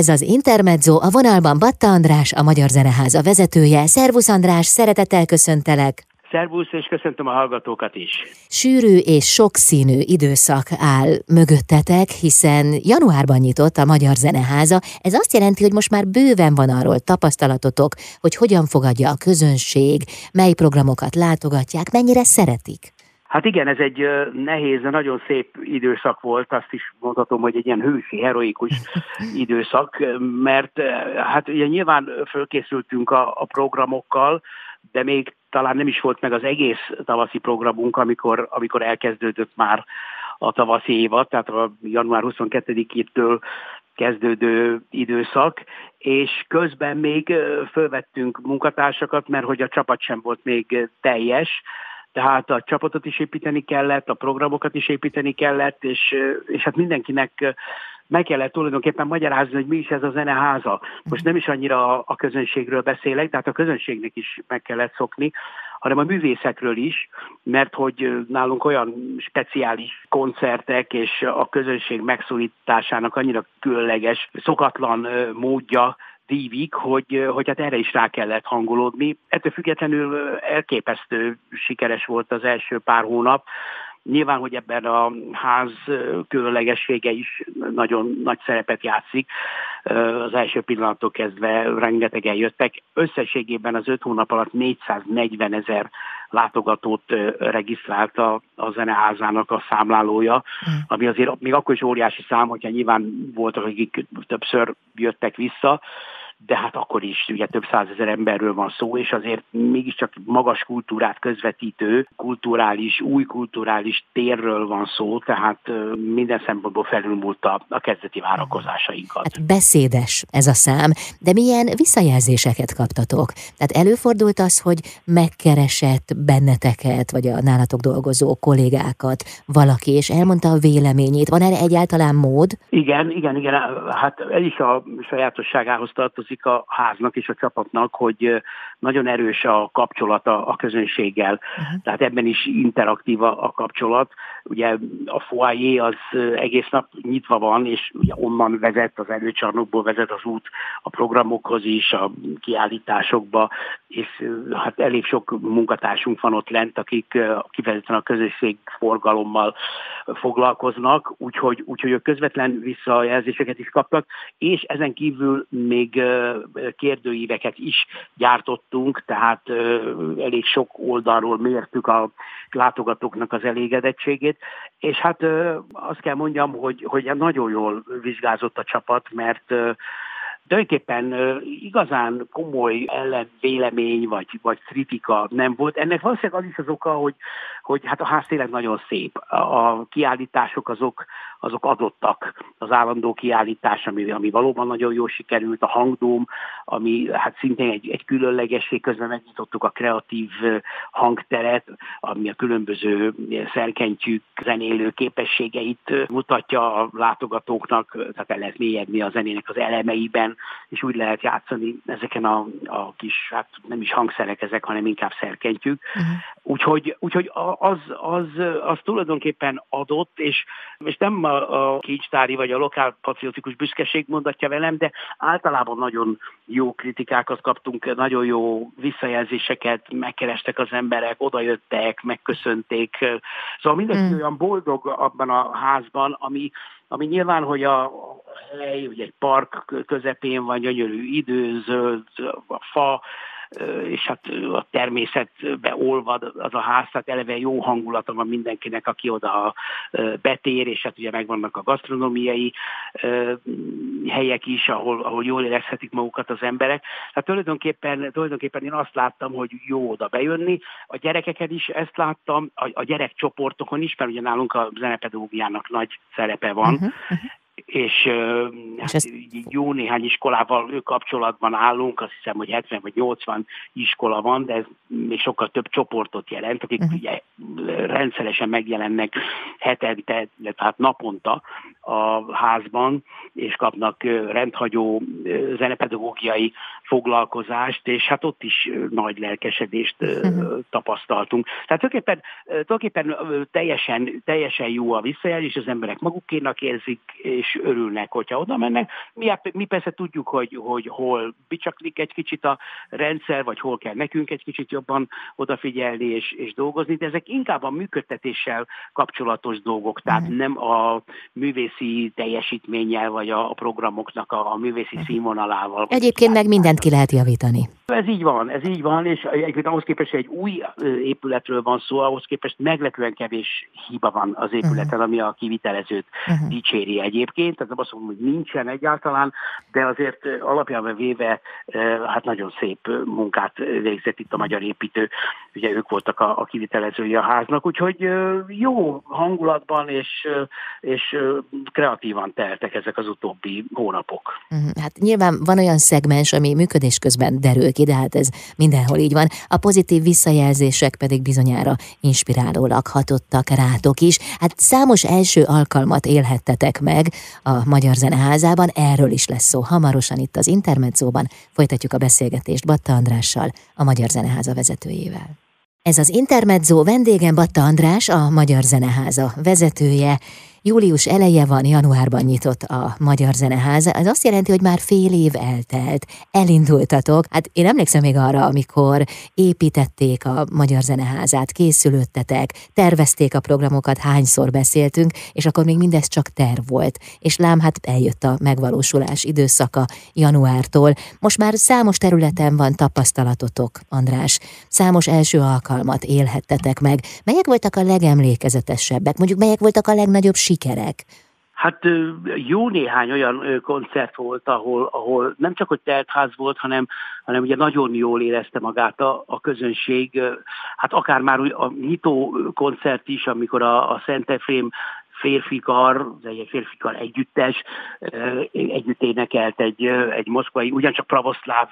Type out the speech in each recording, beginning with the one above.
Ez az Intermezzo, a vonalban Batta András, a Magyar Zeneháza vezetője. Szervusz András, szeretettel köszöntelek! Szervusz, és köszöntöm a hallgatókat is. Sűrű és sokszínű időszak áll mögöttetek, hiszen januárban nyitott a Magyar Zeneháza. Ez azt jelenti, hogy most már bőven van arról tapasztalatotok, hogy hogyan fogadja a közönség, mely programokat látogatják, mennyire szeretik. Hát igen, ez egy nehéz, de nagyon szép időszak volt, azt is mondhatom, hogy egy ilyen hősi, heroikus időszak, mert hát ugye nyilván fölkészültünk a, a programokkal, de még talán nem is volt meg az egész tavaszi programunk, amikor, amikor elkezdődött már a tavaszi évad, tehát a január 22-től kezdődő időszak, és közben még fölvettünk munkatársakat, mert hogy a csapat sem volt még teljes, tehát a csapatot is építeni kellett, a programokat is építeni kellett, és, és hát mindenkinek meg kellett tulajdonképpen magyarázni, hogy mi is ez a zeneháza. Most nem is annyira a közönségről beszélek, tehát a közönségnek is meg kellett szokni, hanem a művészekről is, mert hogy nálunk olyan speciális koncertek és a közönség megszólításának annyira különleges, szokatlan módja dívik, hogy, hogy hát erre is rá kellett hangolódni. Ettől függetlenül elképesztő sikeres volt az első pár hónap. Nyilván, hogy ebben a ház különlegessége is nagyon nagy szerepet játszik. Az első pillanattól kezdve rengetegen jöttek. Összességében az öt hónap alatt 440 ezer látogatót regisztrált a, zeneházának a számlálója, hm. ami azért még akkor is óriási szám, hogyha nyilván voltak, akik többször jöttek vissza, de hát akkor is ugye több százezer emberről van szó, és azért mégiscsak magas kultúrát közvetítő, kulturális, új kulturális térről van szó, tehát minden szempontból felülmúlt a, a kezdeti várakozásainkat. Hát beszédes ez a szám, de milyen visszajelzéseket kaptatok? Tehát előfordult az, hogy megkeresett benneteket, vagy a nálatok dolgozó kollégákat valaki, és elmondta a véleményét. Van erre egyáltalán mód? Igen, igen, igen. Hát ez is a sajátosságához tartozik tartozik a háznak és a csapatnak, hogy nagyon erős a kapcsolata a közönséggel. Uh-huh. Tehát ebben is interaktív a, a kapcsolat. Ugye a foyer az egész nap nyitva van, és ugye onnan vezet, az előcsarnokból vezet az út a programokhoz is, a kiállításokba, és hát elég sok munkatársunk van ott lent, akik kifejezetten a közösség forgalommal foglalkoznak, úgyhogy, úgyhogy a közvetlen visszajelzéseket is kaptak, és ezen kívül még kérdőíveket is gyártottunk, tehát elég sok oldalról mértük a látogatóknak az elégedettségét, és hát azt kell mondjam, hogy, hogy nagyon jól vizsgázott a csapat, mert tulajdonképpen igazán komoly ellenvélemény vagy, vagy kritika nem volt. Ennek valószínűleg az is az oka, hogy, hogy hát a ház tényleg nagyon szép. A kiállítások azok, azok adottak. Az állandó kiállítás, ami, ami valóban nagyon jól sikerült, a hangdóm, ami hát szintén egy, egy különlegesség, közben megnyitottuk a kreatív hangteret, ami a különböző szerkentyűk zenélő képességeit mutatja a látogatóknak, tehát el lehet mélyedni a zenének az elemeiben, és úgy lehet játszani ezeken a, a kis, hát nem is hangszerek ezek, hanem inkább szerkentjük. Uh-huh. Úgyhogy, úgyhogy az, az, az tulajdonképpen adott, és, és nem a, a kincstári vagy a lokál patriotikus büszkeség mondatja velem, de általában nagyon jó kritikákat kaptunk, nagyon jó visszajelzéseket, megkerestek az emberek, odajöttek, megköszönték. Szóval mindenki mm. olyan boldog abban a házban, ami, ami nyilván, hogy a hely, ugye egy park közepén van, gyönyörű idő, zöld, a fa, és hát a természetbe olvad az a ház, tehát eleve jó hangulata van mindenkinek, aki oda betér, és hát ugye megvannak a gasztronómiai helyek is, ahol, ahol jól érezhetik magukat az emberek. Hát tulajdonképpen, tulajdonképpen én azt láttam, hogy jó oda bejönni. A gyerekeken is ezt láttam, a, a gyerekcsoportokon is, mert ugye nálunk a zenepedagógiának nagy szerepe van, uh-huh, uh-huh és, hát ezt... jó néhány iskolával kapcsolatban állunk, azt hiszem, hogy 70 vagy 80 iskola van, de ez még sokkal több csoportot jelent, akik uh-huh. ugye rendszeresen megjelennek hetente, tehát naponta a házban, és kapnak rendhagyó zenepedagógiai foglalkozást, és hát ott is nagy lelkesedést uh-huh. tapasztaltunk. Tehát tulajdonképpen, tulajdonképpen teljesen, teljesen jó a visszajelzés, az emberek magukénak érzik, és is örülnek, hogyha oda mennek. Mi, mi persze tudjuk, hogy, hogy hol bicsaklik egy kicsit a rendszer, vagy hol kell nekünk egy kicsit jobban odafigyelni és, és dolgozni, de ezek inkább a működtetéssel kapcsolatos dolgok, tehát nem a művészi teljesítménnyel, vagy a, a programoknak a, a művészi színvonalával. Egyébként meg mindent ki lehet javítani. Ez így van, ez így van, és egyébként ahhoz képest, hogy egy új épületről van szó, ahhoz képest meglepően kevés hiba van az épületen, uh-huh. ami a kivitelezőt uh-huh. dicséri egyébként. Tehát nem azt mondom, hogy nincsen egyáltalán, de azért alapjában véve hát nagyon szép munkát végzett itt a magyar építő. Ugye ők voltak a, a kivitelezői a háznak, úgyhogy jó hangulatban és, és kreatívan teltek ezek az utóbbi hónapok. Uh-huh. Hát nyilván van olyan szegmens, ami működés közben derül ki, de hát ez mindenhol így van. A pozitív visszajelzések pedig bizonyára inspirálólag hatottak rátok is. Hát számos első alkalmat élhettetek meg a Magyar Zeneházában, erről is lesz szó hamarosan itt az Intermedzóban. Folytatjuk a beszélgetést Batta Andrással, a Magyar Zeneháza vezetőjével. Ez az Intermezzo vendégem Batta András, a Magyar Zeneháza vezetője, Július eleje van, januárban nyitott a Magyar Zeneháza. Ez azt jelenti, hogy már fél év eltelt. Elindultatok. Hát én emlékszem még arra, amikor építették a Magyar Zeneházát, készülődtetek, tervezték a programokat, hányszor beszéltünk, és akkor még mindez csak terv volt. És lám, hát eljött a megvalósulás időszaka januártól. Most már számos területen van tapasztalatotok, András. Számos első alkalmat élhettetek meg. Melyek voltak a legemlékezetesebbek? Mondjuk melyek voltak a legnagyobb sikerek? Sikerek? Hát jó néhány olyan koncert volt, ahol, ahol nem csak hogy teltház volt, hanem, hanem ugye nagyon jól érezte magát a, a közönség. Hát akár már a nyitó koncert is, amikor a, a Szent Efrém férfikar, egy férfikar együttes együtt énekelt egy, egy moszkvai, ugyancsak pravoszláv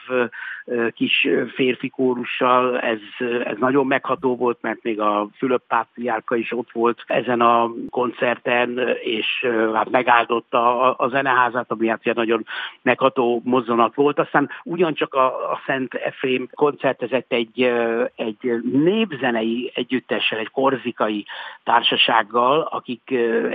kis férfi kórussal, ez, ez nagyon megható volt, mert még a Fülöp pátriárka is ott volt ezen a koncerten, és hát megáldotta a, a zeneházát, ami hát nagyon megható mozzanat volt. Aztán ugyancsak a, a Szent Efrém koncertezett egy, egy népzenei együttessel, egy korzikai társasággal, akik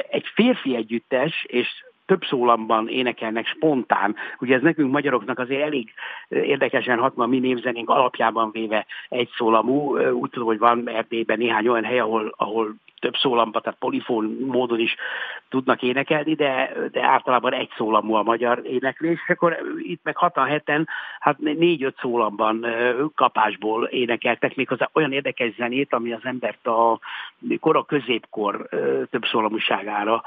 egy férfi együttes, és több szólamban énekelnek spontán. Ugye ez nekünk magyaroknak azért elég érdekesen hat, mi névzenénk alapjában véve egy szólamú. Úgy tudom, hogy van Erdélyben néhány olyan hely, ahol, ahol több szólamba, tehát polifón módon is tudnak énekelni, de, de általában egy szólamú a magyar éneklés, és akkor itt meg hatan heten, hát négy-öt szólamban kapásból énekeltek még az olyan érdekes zenét, ami az embert a kora középkor több szólamúságára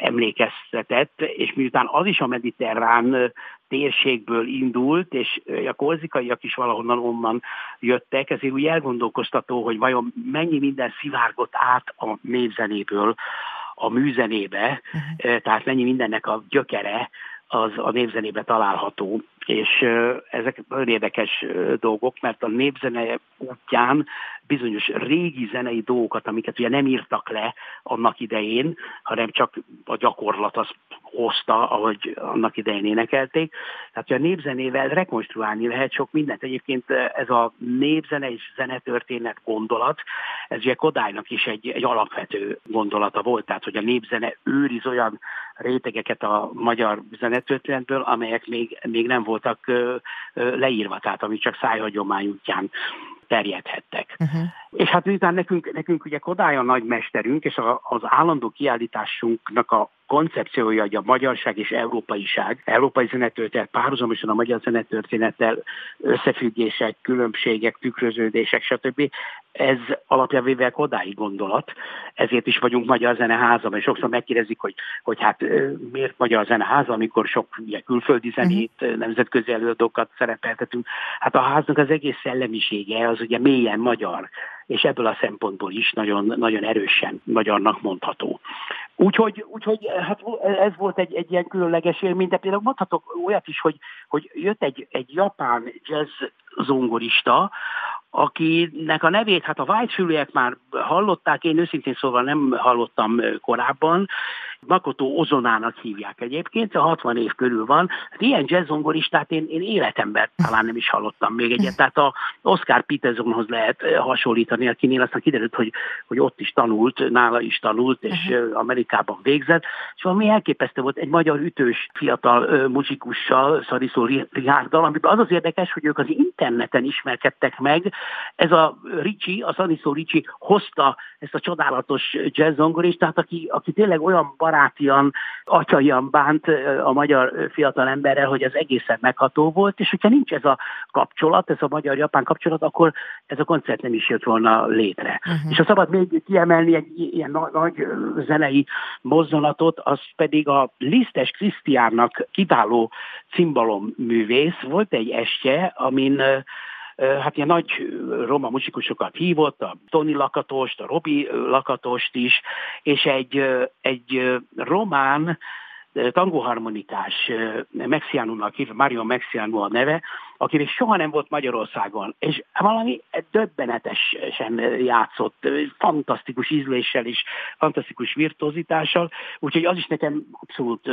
emlékeztetett, és miután az is a mediterrán térségből indult, és a korzikaiak is valahonnan onnan jöttek, ezért úgy elgondolkoztató, hogy vajon mennyi minden szivárgott át a népzenéből a műzenébe, uh-huh. tehát mennyi mindennek a gyökere az a népzenébe található, és ezek nagyon érdekes dolgok, mert a népzene útján bizonyos régi zenei dolgokat, amiket ugye nem írtak le annak idején, hanem csak a gyakorlat az hozta, ahogy annak idején énekelték. Tehát a népzenével rekonstruálni lehet sok mindent. Egyébként ez a népzene és zenetörténet gondolat, ez ugye Kodálynak is egy, egy alapvető gondolata volt, tehát hogy a népzene őriz olyan rétegeket a magyar zenetörténetből, amelyek még, még nem voltak leírva, tehát ami csak szájhagyomány útján terjedhettek. Uh-huh. És hát miután nekünk, nekünk ugye Kodály a nagy mesterünk, és a, az állandó kiállításunknak a koncepciója, hogy a magyarság és európaiság, európai zenetörténet párhuzamosan a magyar zenetörténettel összefüggések, különbségek, tükröződések, stb. Ez alapján véve Kodály gondolat, ezért is vagyunk Magyar Zeneháza, és sokszor megkérdezik, hogy, hogy hát miért Magyar Zeneháza, amikor sok ugye, külföldi zenét, uh-huh. nemzetközi előadókat szerepeltetünk. Hát a háznak az egész szellemisége az ugye mélyen magyar és ebből a szempontból is nagyon, nagyon erősen magyarnak mondható. Úgyhogy, úgyhogy hát ez volt egy, egy ilyen különleges élmény, de például mondhatok olyat is, hogy, hogy jött egy, egy japán jazz zongorista, akinek a nevét, hát a vágyfülőek már hallották, én őszintén szóval nem hallottam korábban, Makoto Ozonának hívják egyébként, a 60 év körül van. Hát ilyen jazzzongoristát én, én életemben talán nem is hallottam még egyet. Tehát a Oscar Petersonhoz lehet hasonlítani, akinél aztán kiderült, hogy, hogy ott is tanult, nála is tanult, és uh-huh. Amerikában végzett. És valami elképesztő volt egy magyar ütős fiatal muzsikussal, Szariszó Rihárdal, amiben az az érdekes, hogy ők az interneten ismerkedtek meg. Ez a Ricsi, a Szariszó Ricsi hozta ezt a csodálatos jazzzongoristát, aki, aki tényleg olyan barátian, atyaian bánt a magyar fiatal emberrel, hogy ez egészen megható volt, és hogyha nincs ez a kapcsolat, ez a magyar-japán kapcsolat, akkor ez a koncert nem is jött volna létre. Uh-huh. És ha szabad még kiemelni egy ilyen nagy, zenei mozzanatot, az pedig a Lisztes Krisztiánnak kiváló cimbalom művész. Volt egy estje, amin hát ilyen nagy roma muzsikusokat hívott, a Tony Lakatost, a Robi Lakatost is, és egy, egy román tangóharmonikás Mexiánónak hívva, Mario Mexiano a neve, aki még soha nem volt Magyarországon, és valami döbbenetesen játszott, fantasztikus ízléssel és fantasztikus virtuózitással, úgyhogy az is nekem abszolút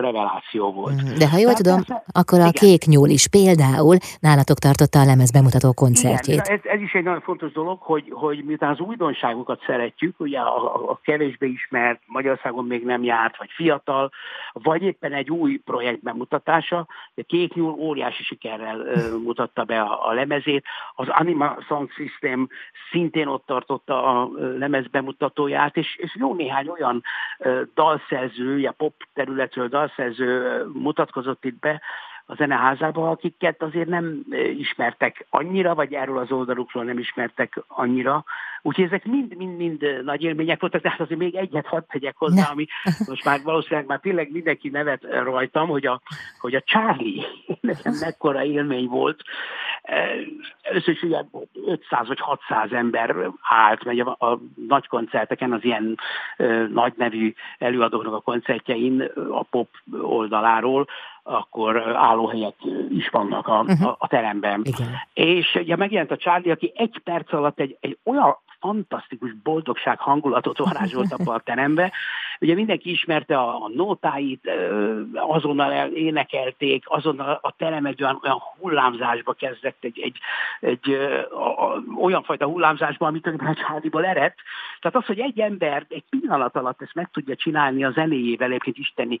reveláció volt. Mhm. De ha jól tudom, persze, akkor a igen. Kék Nyúl is például nálatok tartotta a lemez bemutató koncertjét. Igen, ez, ez is egy nagyon fontos dolog, hogy, hogy miután az újdonságokat szeretjük, ugye a, a, a kevésbé ismert, Magyarországon még nem járt, vagy fiatal, vagy éppen egy új projekt bemutatása, de Kék Nyúl óriási sikerrel mutatta be a, a lemezét. Az Anima Sound System szintén ott tartotta a lemez bemutatóját, és, és jó néhány olyan dalszerző, ja pop területről dalszerző mutatkozott itt be, a zeneházába, akiket azért nem ismertek annyira, vagy erről az oldalukról nem ismertek annyira. Úgyhogy ezek mind-mind nagy élmények voltak, tehát azért még egyet hadd tegyek hozzá, ami most már valószínűleg már tényleg mindenki nevet rajtam, hogy a, hogy a Charlie nekem mekkora élmény volt. Először is ugye 500 vagy 600 ember állt, megy a, a nagy koncerteken, az ilyen nagy nevű előadóknak a koncertjein a pop oldaláról, akkor állóhelyek is vannak a, uh-huh. a, a teremben. Igen. És ugye megjelent a Charlie, aki egy perc alatt egy, egy olyan fantasztikus boldogság hangulatot varázsolt abba a terembe. Ugye mindenki ismerte a, a nótáit, azonnal énekelték, azonnal a terem egy olyan, olyan hullámzásba kezdett, egy, egy, egy a, a, olyan fajta hullámzásba, amit a Csádiból eredt. Tehát az, hogy egy ember egy pillanat alatt ezt meg tudja csinálni a zenéjével, egyébként isteni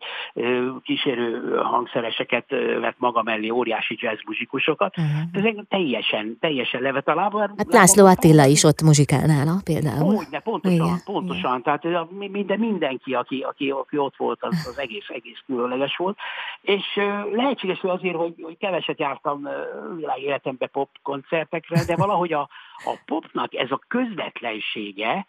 kísérő hangszereseket vett maga mellé, óriási jazz muzsikusokat, uh-huh. ez teljesen, teljesen levet a lába. Hát László Attila is ott muzsikál nála például. Úgy, de pontosan, Igen. pontosan. Igen. Tehát minden, mindenki, aki, aki, aki ott volt, az, az egész, egész különleges volt. És lehetséges hogy azért, hogy, hogy keveset jártam világéletembe pop koncertekre, de valahogy a, a popnak ez a közvetlensége,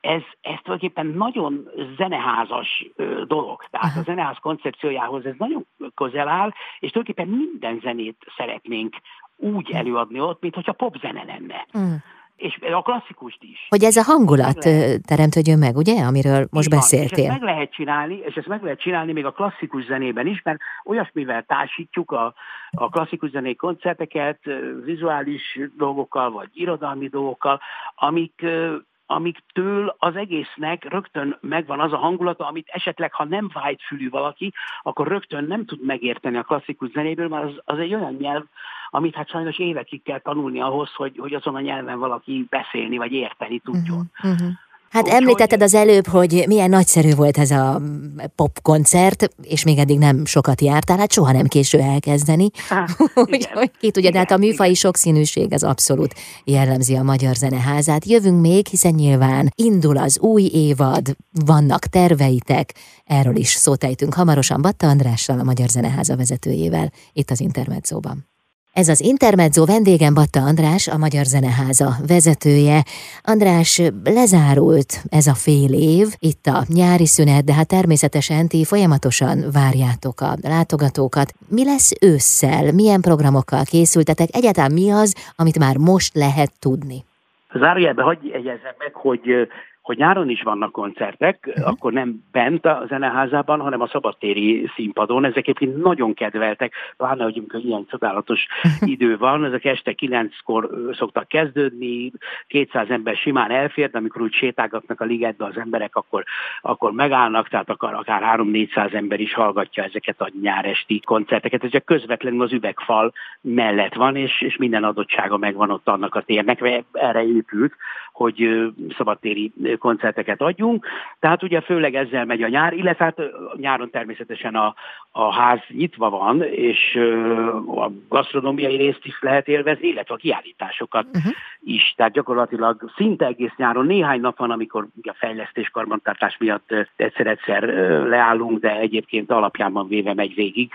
ez, ez tulajdonképpen nagyon zeneházas dolog. Tehát Aha. a zeneház koncepciójához ez nagyon közel áll, és tulajdonképpen minden zenét szeretnénk úgy hm. előadni ott, mint hogyha popzene lenne. Mm és a klasszikust is. Hogy ez a hangulat teremtődjön meg, ugye, amiről most Igen, beszéltél. És ezt meg lehet csinálni, és ezt meg lehet csinálni még a klasszikus zenében is, mert olyasmivel társítjuk a, a klasszikus zené koncerteket, vizuális dolgokkal, vagy irodalmi dolgokkal, amik amiktől az egésznek rögtön megvan az a hangulata, amit esetleg, ha nem vájt fülű valaki, akkor rögtön nem tud megérteni a klasszikus zenéből, mert az, az egy olyan nyelv, amit hát sajnos évekig kell tanulni ahhoz, hogy, hogy azon a nyelven valaki beszélni vagy érteni tudjon. Uh-huh, uh-huh. Hát említetted az előbb, hogy milyen nagyszerű volt ez a popkoncert, és még eddig nem sokat jártál, hát soha nem késő elkezdeni. Úgyhogy ki tudja, de hát a műfai sokszínűség az abszolút jellemzi a Magyar Zeneházát. Jövünk még, hiszen nyilván indul az új évad, vannak terveitek, erről is szót ejtünk hamarosan Batta Andrással, a Magyar Zeneháza vezetőjével, itt az Intermedzóban. Ez az Intermezzo vendégem Batta András, a Magyar Zeneháza vezetője. András, lezárult ez a fél év, itt a nyári szünet, de hát természetesen ti folyamatosan várjátok a látogatókat. Mi lesz ősszel? Milyen programokkal készültetek? Egyáltalán mi az, amit már most lehet tudni? Zárójelben hagyj egyezem meg, hogy hogy nyáron is vannak koncertek, uh-huh. akkor nem bent a zeneházában, hanem a szabadtéri színpadon. Ezek egyébként nagyon kedveltek, pláne, hogy amikor ilyen csodálatos idő van, ezek este kilenckor szoktak kezdődni, 200 ember simán elfér, de amikor úgy sétálgatnak a ligetbe az emberek, akkor, akkor megállnak, tehát akar, akár 3-400 ember is hallgatja ezeket a nyáresti koncerteket. Ez közvetlenül az üvegfal mellett van, és, és minden adottsága megvan ott annak a térnek, erre épült, hogy szabadtéri koncerteket adjunk. Tehát ugye főleg ezzel megy a nyár, illetve hát nyáron természetesen a, a ház nyitva van, és a gasztronómiai részt is lehet élvezni, illetve a kiállításokat uh-huh. is. Tehát gyakorlatilag szinte egész nyáron néhány nap van, amikor a fejlesztés karbantartás miatt egyszer-egyszer leállunk, de egyébként alapjában véve megy végig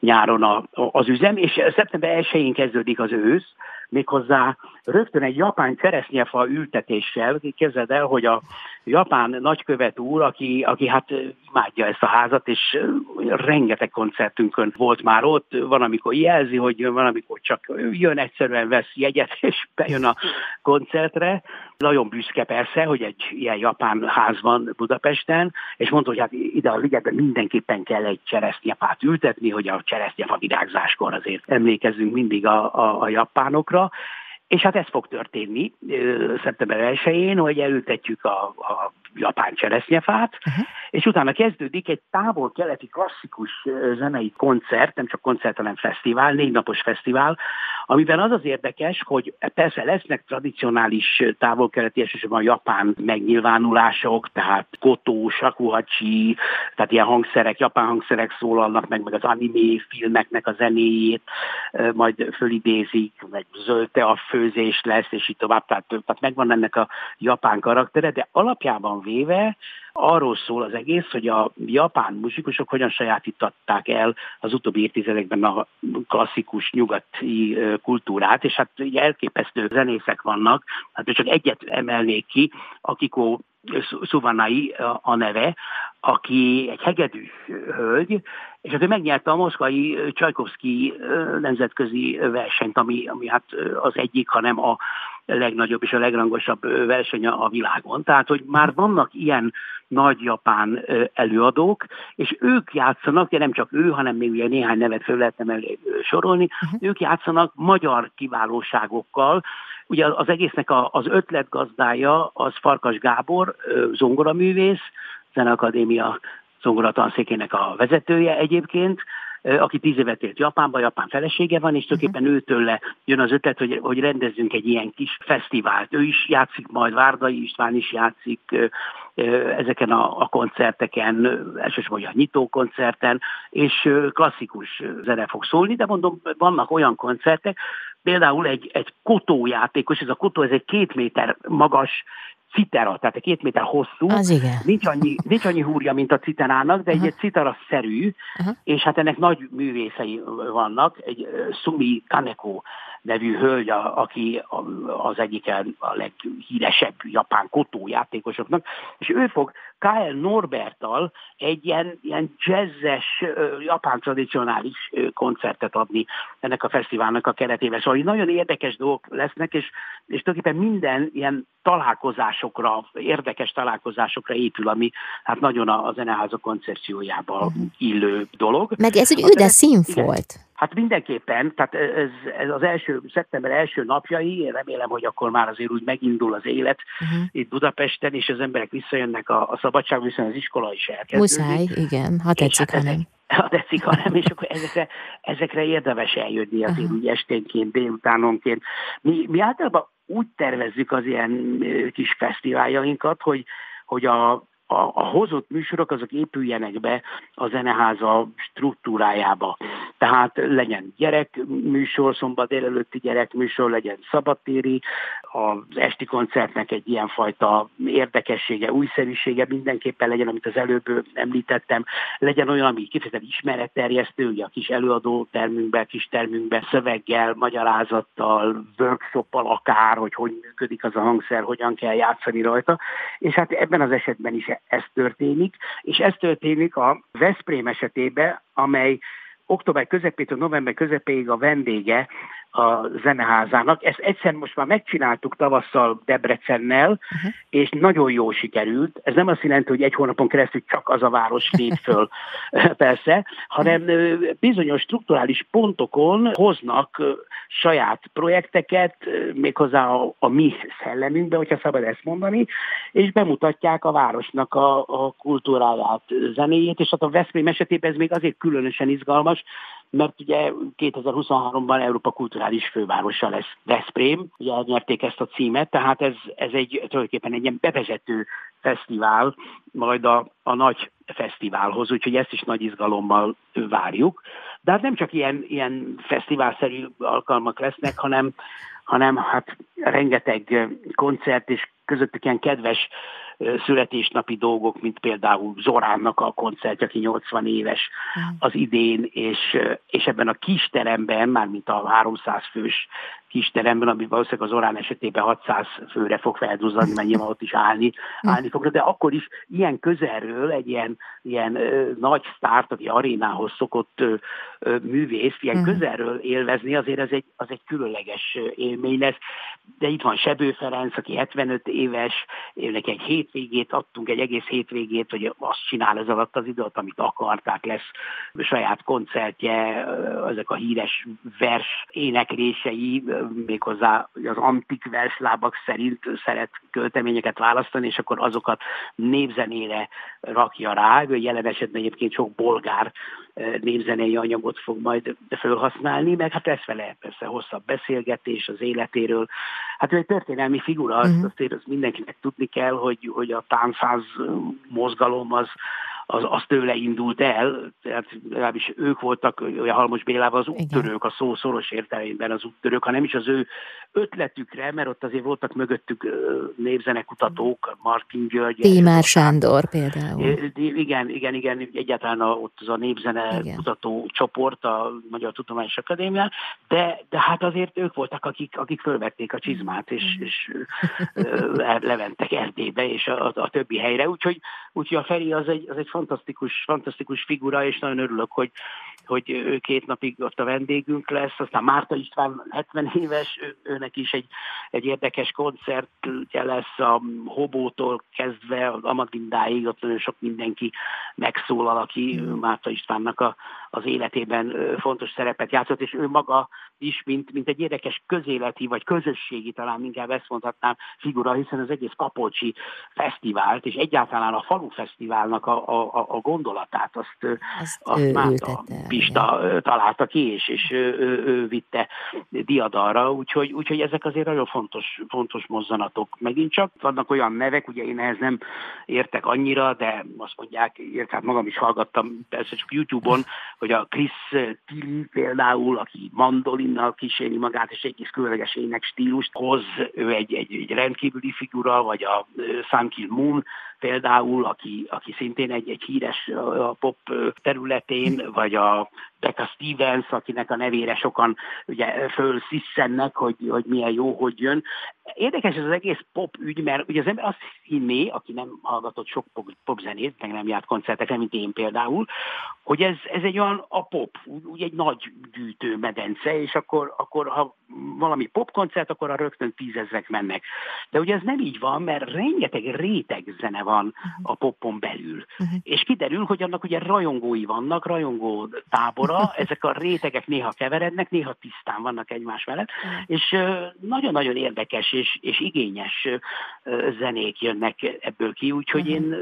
nyáron a, az üzem, és szeptember 1-én kezdődik az ősz, méghozzá rögtön egy japán cseresznyefa ültetéssel, képzeld el, hogy a japán nagykövet úr, aki, aki hát imádja ezt a házat, és rengeteg koncertünkön volt már ott, van, amikor jelzi, hogy van, amikor csak jön, egyszerűen vesz jegyet, és bejön a koncertre. Nagyon büszke persze, hogy egy ilyen japán ház van Budapesten, és mondta, hogy hát ide a ligetben mindenképpen kell egy cseresznyefát ültetni, hogy a cseresznyefa virágzáskor azért emlékezzünk mindig a, a, a japánokra. És hát ez fog történni szeptember 1-én, hogy elültetjük a, a japán cseresznyefát, uh-huh. és utána kezdődik egy távol-keleti klasszikus zenei koncert, nem csak koncert, hanem fesztivál, négy napos fesztivál, amiben az az érdekes, hogy persze lesznek tradicionális távol-keleti, elsősorban japán megnyilvánulások, tehát kotó, shakuhachi, tehát ilyen hangszerek, japán hangszerek szólalnak meg, meg az anime filmeknek a zenéjét, majd fölidézik, meg zöld a főzés lesz, és így tovább, tehát, tehát megvan ennek a japán karaktere, de alapjában véve arról szól az egész, hogy a japán muzsikusok hogyan sajátították el az utóbbi évtizedekben a klasszikus nyugati kultúrát, és hát ugye elképesztő zenészek vannak, hát csak egyet emelnék ki, Akiko Szuvanai a neve, aki egy hegedű hölgy, és ő megnyerte a moszkvai Csajkovszki nemzetközi versenyt, ami, ami hát az egyik, hanem a legnagyobb és a legrangosabb verseny a világon. Tehát, hogy már vannak ilyen nagy japán előadók, és ők játszanak, de nem csak ő, hanem még ugye néhány nevet föl lehetne sorolni, uh-huh. ők játszanak magyar kiválóságokkal, Ugye az egésznek a, az ötletgazdája az Farkas Gábor, zongoraművész, Zeneakadémia zongoratanszékének a vezetője egyébként, aki tíz évet élt Japánban, Japán felesége van, és tulajdonképpen uh-huh. őtől jön az ötlet, hogy, hogy rendezzünk egy ilyen kis fesztivált. Ő is játszik majd, Várdai István is játszik ezeken a, a koncerteken, elsősorban a nyitó koncerten, és klasszikus zene fog szólni, de mondom, vannak olyan koncertek, például egy, egy kotójátékos, ez a kotó, ez egy két méter magas citera, tehát egy két méter hosszú. Az igen. Nincs annyi, nincs annyi húrja, mint a citerának, de uh-huh. egy citara-szerű, uh-huh. és hát ennek nagy művészei vannak. Egy Sumi Kaneko nevű hölgy, a, aki az egyik a leghíresebb japán kotójátékosoknak, és ő fog K.L. Norbertal egy ilyen, ilyen jazzes, japán tradicionális koncertet adni ennek a fesztiválnak a keretében. Szóval nagyon érdekes dolgok lesznek, és, és tulajdonképpen minden ilyen találkozásokra, érdekes találkozásokra épül, ami hát nagyon a, a zeneházak koncepciójába illő dolog. Meg ez egy üde színfolt. Hát mindenképpen, tehát ez, ez az első, szeptember első napjai, én remélem, hogy akkor már azért úgy megindul az élet uh-huh. itt Budapesten, és az emberek visszajönnek a, a szabadság, viszont az iskola is elkezdődik. Muszáj, igen, ha tetszik, hát hanem. Ha tetszik, hanem, és akkor ezekre, ezekre érdemes eljönni azért uh-huh. úgy esténként, délutánonként. Mi, mi általában úgy tervezzük az ilyen kis fesztiváljainkat, hogy, hogy a a, a hozott műsorok azok épüljenek be a zeneháza struktúrájába. Tehát legyen gyerekműsor, szombat délelőtti gyerekműsor, legyen szabadtéri, az esti koncertnek egy ilyenfajta érdekessége, újszerűsége mindenképpen legyen, amit az előbb említettem, legyen olyan, ami kifejezetten ismeretterjesztő, ugye a kis előadó termünkbe, kis termünkbe, szöveggel, magyarázattal, workshoppal akár, hogy hogy működik az a hangszer, hogyan kell játszani rajta, és hát ebben az esetben is ez történik, és ez történik a Veszprém esetében, amely október közepétől november közepéig a vendége a zeneházának. Ezt egyszer most már megcsináltuk tavasszal Debrecennel, uh-huh. és nagyon jól sikerült. Ez nem azt jelenti, hogy egy hónapon keresztül csak az a város lép föl, persze, hanem bizonyos strukturális pontokon hoznak saját projekteket, méghozzá a, a mi szellemünkbe, hogyha szabad ezt mondani, és bemutatják a városnak a, a kultúráját, zenéjét, és hát a Veszprém esetében ez még azért különösen izgalmas, mert ugye 2023-ban Európa kulturális fővárosa lesz Veszprém, ugye elnyerték ezt a címet, tehát ez, ez egy tulajdonképpen egy ilyen bevezető fesztivál, majd a, a nagy fesztiválhoz, úgyhogy ezt is nagy izgalommal várjuk. De hát nem csak ilyen, ilyen fesztiválszerű alkalmak lesznek, hanem, hanem hát rengeteg koncert és közöttük ilyen kedves születésnapi dolgok, mint például Zoránnak a koncert, aki 80 éves az idén, és, és ebben a kis teremben, már mint a 300 fős kis teremben, ami valószínűleg az Orán esetében 600 főre fog felduzzadni, mert nyilván ott is állni, állni fog, de akkor is ilyen közelről egy ilyen, ilyen ö, nagy sztárt, aki arénához szokott ö, ö, művész, ilyen uh-huh. közelről élvezni, azért ez egy, az egy különleges élmény lesz. De itt van Sebő Ferenc, aki 75 éves, neki egy hétvégét adtunk, egy egész hétvégét, hogy azt csinál ez alatt az időt, amit akarták, lesz saját koncertje, ezek a híres vers éneklései, méghozzá az antik verslábak szerint szeret költeményeket választani, és akkor azokat népzenére rakja rá. Ő jelen esetben egyébként sok bolgár népzenei anyagot fog majd felhasználni, meg hát lesz vele persze hosszabb beszélgetés az életéről. Hát ő egy történelmi figura, uh-huh. azt, azért azt mindenkinek tudni kell, hogy, hogy a táncház mozgalom az, az, az tőle indult el, tehát legalábbis ők voltak, olyan Halmos Bélával az úttörők, a szó szoros értelemben az úttörők, hanem is az ő ötletükre, mert ott azért voltak mögöttük névzenekutatók, Martin György. Tímár Sándor például. Igen, igen, igen, egyáltalán a, ott az a népzene igen. kutató csoport a Magyar Tudományos Akadémián, de, de hát azért ők voltak, akik, akik fölvették a csizmát, és, és leventek Erdélybe, és a, a, a többi helyre, úgyhogy, úgyhogy a Feri az egy, az egy fantasztikus, fantasztikus figura, és nagyon örülök, hogy, hogy ő két napig ott a vendégünk lesz. Aztán Márta István 70 éves, ő, őnek is egy, egy érdekes koncertje lesz a Hobótól kezdve az Amagindáig, ott nagyon sok mindenki megszólal, aki Márta Istvánnak a, az életében fontos szerepet játszott, és ő maga is, mint, mint egy érdekes közéleti, vagy közösségi, talán inkább ezt mondhatnám, figura, hiszen az egész Kapolcsi fesztivált, és egyáltalán a Falu Fesztiválnak a, a, a gondolatát, azt, azt, azt már a Pista találta ki, és, és ő, ő, ő vitte diadalra, úgyhogy, úgyhogy ezek azért nagyon fontos, fontos mozzanatok. Megint csak vannak olyan nevek, ugye én ehhez nem értek annyira, de azt mondják, hát magam is hallgattam, persze csak YouTube-on, hogy a Chris Tilly például, aki mandolinnal kíséri magát, és egész különleges ének stílust hoz, ő egy, egy, egy rendkívüli figura, vagy a Sun Kill Moon például, aki, aki szintén egy, egy híres a pop területén, vagy a Becca Stevens, akinek a nevére sokan ugye fölsziszennek, hogy, hogy milyen jó, hogy jön. Érdekes ez az egész pop ügy, mert ugye az ember azt hinné, aki nem hallgatott sok pop, pop zenét, meg nem járt koncertekre, mint én például, hogy ez, ez egy olyan a pop, úgy egy nagy gyűjtő medence, és akkor, akkor ha valami popkoncert, akkor a rögtön tízezrek mennek. De ugye ez nem így van, mert rengeteg réteg zene van uh-huh. a popon belül. Uh-huh. És kiderül, hogy annak ugye rajongói vannak, rajongó tábora, ezek a rétegek néha keverednek, néha tisztán vannak egymás mellett, és nagyon-nagyon érdekes és, és igényes zenék jönnek ebből ki, úgyhogy én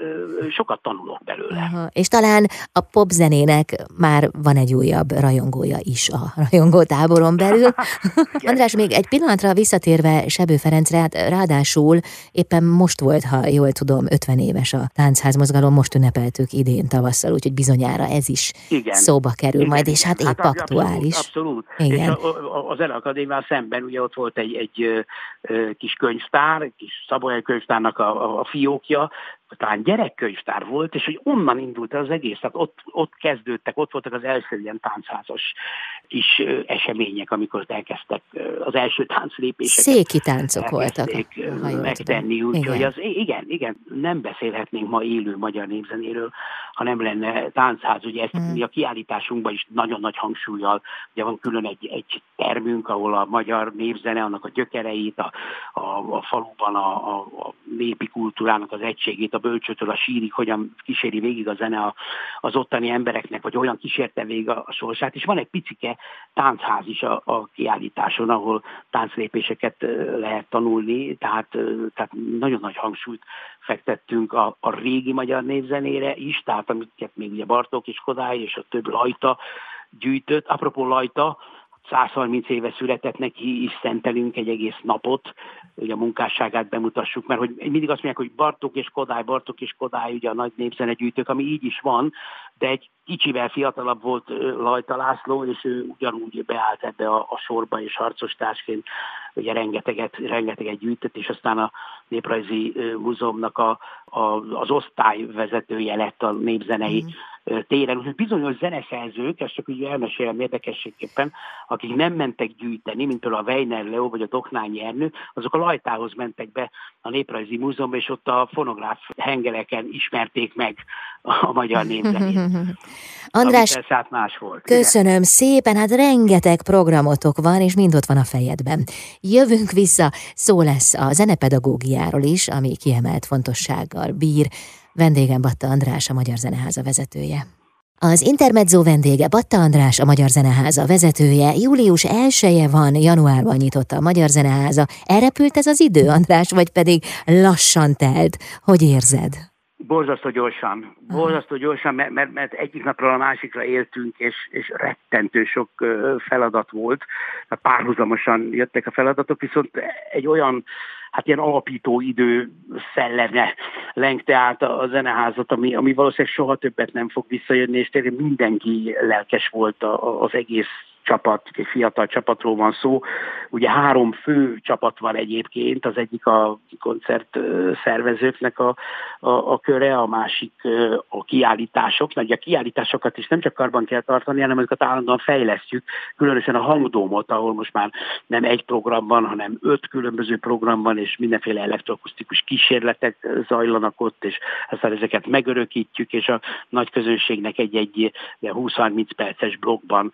sokat tanulok belőle. Uh-huh. És talán a popzenének már van egy újabb rajongója is a rajongótáboron belül. András, még egy pillanatra visszatérve Sebő Ferencre, hát ráadásul éppen most volt, ha jól tudom, 50 éves a táncházmozgalom, most ünnepeltük idén tavasszal, úgyhogy bizonyára ez is Igen. szóba kerül Igen. majd, és hát épp hát, aktuális. Abszolút. abszolút. Igen. És a, az Akadémiával szemben ugye ott volt egy, egy kis könyvtár, egy kis Szabolyai könyvtárnak a, a, a fiókja, talán gyerekkönyvtár volt, és hogy onnan indult az egész, tehát ott, ott kezdődtek, ott voltak az első ilyen táncházas kis események, amikor elkezdtek az első tánclépéseket. Széki táncok voltak. megtenni, úgyhogy az, igen, igen, nem beszélhetnénk ma élő magyar népzenéről, ha nem lenne táncház. Ugye ezt mm. mi a kiállításunkban is nagyon nagy hangsúlyjal, ugye van külön egy, egy termünk, ahol a magyar népzene, annak a gyökereit, a, a, a faluban a, a, a népi kultúrának az egységét, a bölcsőtől a sírig, hogyan kíséri végig a zene a, az ottani embereknek, vagy olyan kísérte végig a, a sorsát. És van egy picike táncház is a, a kiállításon, ahol tánclépéseket lehet tanulni, tehát, tehát nagyon nagy hangsúlyt fektettünk a, a régi magyar névzenére is, tehát amiket még ugye Bartók és Kodály és a több Lajta gyűjtött. Apropó Lajta, 130 éve született neki, is szentelünk egy egész napot, hogy a munkásságát bemutassuk, mert hogy mindig azt mondják, hogy Bartók és Kodály, Bartók és Kodály, ugye a nagy népzenegyűjtők, ami így is van, de egy kicsivel fiatalabb volt Lajta László, és ő ugyanúgy beállt ebbe a, a sorba, és harcos társként ugye rengeteget, rengeteget gyűjtött, és aztán a Néprajzi Múzeumnak a, a, az osztályvezetője lett a népzenei mm téren. Úgyhogy bizonyos zeneszerzők, ezt csak úgy elmesélem érdekességképpen, akik nem mentek gyűjteni, mint például a Weiner Leo vagy a Doknányi Ernő, azok a Lajtához mentek be a Néprajzi Múzeumba, és ott a fonográf hengereken ismerték meg a magyar népzenét. András, más volt. köszönöm igen. szépen, hát rengeteg programotok van, és mind ott van a fejedben. Jövünk vissza, szó lesz a zenepedagógiáról is, ami kiemelt fontossággal bír. Vendégem Batta András, a Magyar Zeneháza vezetője. Az Intermezzo vendége Batta András, a Magyar Zeneháza vezetője. Július 1 van, januárban nyitotta a Magyar Zeneháza. Elrepült ez az idő, András, vagy pedig lassan telt? Hogy érzed? Borzasztó gyorsan, borzasztó gyorsan, mert, mert, mert egyik napról a másikra éltünk, és, és rettentő sok feladat volt. Párhuzamosan jöttek a feladatok, viszont egy olyan hát ilyen alapító idő szelleme lengte át a zeneházat, ami, ami valószínűleg soha többet nem fog visszajönni, és tényleg mindenki lelkes volt az egész csapat, egy fiatal csapatról van szó. Ugye három fő csapat van egyébként, az egyik a koncert szervezőknek a, a, a köre, a másik a kiállítások, ugye a kiállításokat is nem csak karban kell tartani, hanem azokat állandóan fejlesztjük, különösen a hangdómot, ahol most már nem egy program van, hanem öt különböző program van, és mindenféle elektrokusztikus kísérletek zajlanak ott, és aztán ezeket megörökítjük, és a nagy közönségnek egy-egy 20-30 perces blogban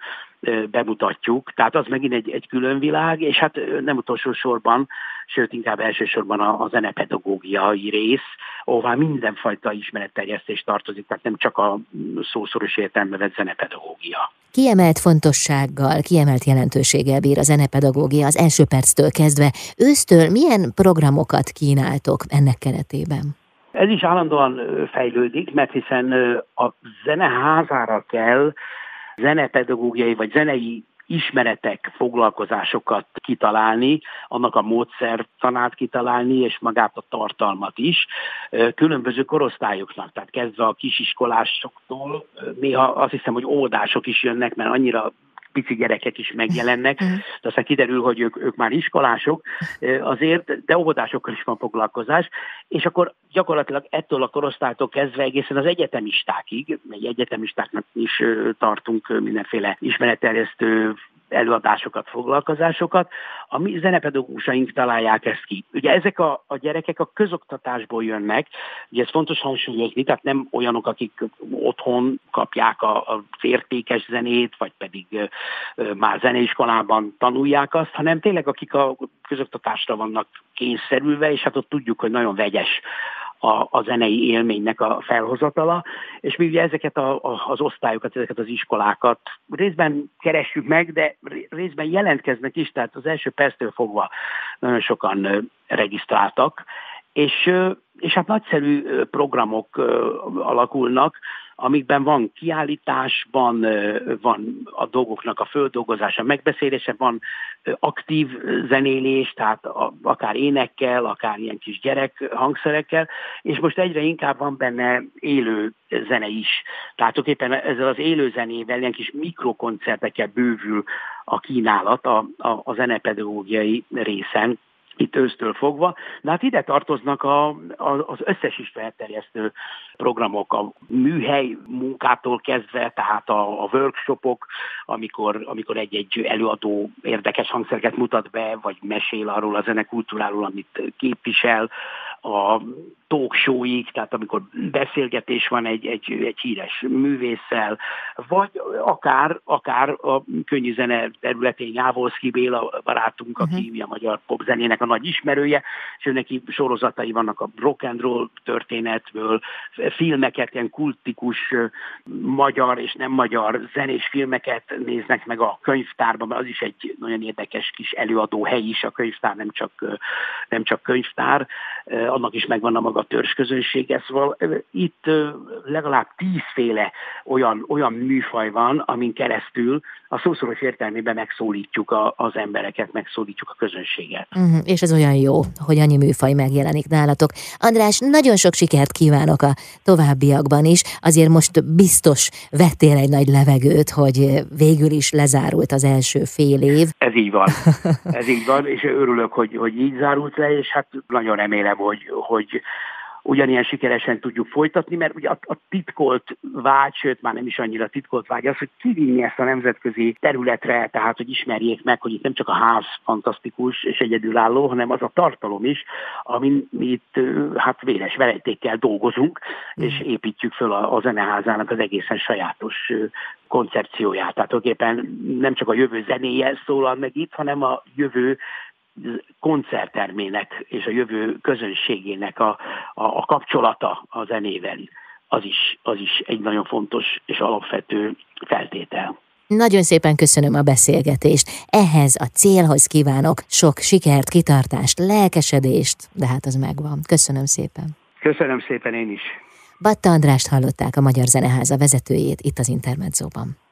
bemutatjuk, tehát az megint egy, egy külön világ, és hát nem utolsó sorban, sőt inkább elsősorban a, a zenepedagógiai rész, ahová mindenfajta ismeretterjesztés tartozik, tehát nem csak a szószoros értelemben vett zenepedagógia. Kiemelt fontossággal, kiemelt jelentőséggel bír a zenepedagógia az első perctől kezdve. Ősztől milyen programokat kínáltok ennek keretében? Ez is állandóan fejlődik, mert hiszen a zeneházára kell zenepedagógiai vagy zenei ismeretek, foglalkozásokat kitalálni, annak a módszertanát kitalálni, és magát a tartalmat is, különböző korosztályoknak, tehát kezdve a kisiskolásoktól, néha azt hiszem, hogy óvodások is jönnek, mert annyira pici gyerekek is megjelennek, mm. de aztán kiderül, hogy ők, ők már iskolások azért, de óvodásokkal is van foglalkozás, és akkor gyakorlatilag ettől a korosztálytól kezdve egészen az egyetemistákig, egy egyetemistáknak is tartunk mindenféle ismeretterjesztő előadásokat, foglalkozásokat, a mi zenepedagógusaink találják ezt ki. Ugye ezek a, a gyerekek a közoktatásból jönnek, ugye ez fontos hangsúlyozni, tehát nem olyanok, akik otthon kapják a, a értékes zenét, vagy pedig ö, már zeneiskolában tanulják azt, hanem tényleg akik a közoktatásra vannak kényszerülve, és hát ott tudjuk, hogy nagyon vegyes a, a zenei élménynek a felhozatala, és mi ugye ezeket a, a, az osztályokat, ezeket az iskolákat részben keressük meg, de részben jelentkeznek is, tehát az első perctől fogva nagyon sokan regisztráltak, és, és hát nagyszerű programok alakulnak, amikben van kiállítás, van, van a dolgoknak a földolgozása, megbeszélése, van aktív zenélés, tehát akár énekkel, akár ilyen kis gyerek hangszerekkel, és most egyre inkább van benne élő zene is. Tehát éppen ezzel az élő zenével, ilyen kis mikrokoncertekkel bővül a kínálat a, a, a zenepedagógiai részen, itt ősztől fogva. De hát ide tartoznak a, a, az összes ismeretterjesztő programok, a műhely munkától kezdve, tehát a, a workshopok, amikor, amikor egy-egy előadó érdekes hangszereket mutat be, vagy mesél arról a zenekultúráról, amit képvisel, a talk showig, tehát amikor beszélgetés van egy, egy, egy híres művésszel, vagy akár, akár a könnyű zene területén Jávolszki Béla barátunk, uh-huh. aki a magyar popzenének a nagy ismerője, és ő neki sorozatai vannak a rock and roll történetből, filmeket, ilyen kultikus magyar és nem magyar zenés filmeket néznek meg a könyvtárban, mert az is egy nagyon érdekes kis előadó hely is, a könyvtár nem csak, nem csak könyvtár, annak is megvan a maga közönsége, szóval itt legalább tízféle olyan, olyan műfaj van, amin keresztül a szószoros értelmében megszólítjuk a, az embereket, megszólítjuk a közönséget. Uh-huh, és ez olyan jó, hogy annyi műfaj megjelenik nálatok. András, nagyon sok sikert kívánok a továbbiakban is. Azért most biztos vettél egy nagy levegőt, hogy végül is lezárult az első fél év. Ez így van. Ez így van, és örülök, hogy, hogy így zárult le, és hát nagyon remélem, hogy, hogy ugyanilyen sikeresen tudjuk folytatni, mert ugye a, a titkolt vágy, sőt már nem is annyira titkolt vágy az, hogy kivinni ezt a nemzetközi területre, tehát hogy ismerjék meg, hogy itt nem csak a ház fantasztikus és egyedülálló, hanem az a tartalom is, amin mi itt hát véres verejtékkel dolgozunk, és mm. építjük föl a, a zeneházának az egészen sajátos koncepcióját. Tehát tulajdonképpen nem csak a jövő zenéje szólal meg itt, hanem a jövő koncerttermének és a jövő közönségének a, a, a kapcsolata a zenével, az is, az is egy nagyon fontos és alapvető feltétel. Nagyon szépen köszönöm a beszélgetést. Ehhez a célhoz kívánok sok sikert, kitartást, lelkesedést, de hát az megvan. Köszönöm szépen. Köszönöm szépen én is. Batta Andrást hallották a Magyar Zeneháza vezetőjét itt az Intermedzóban.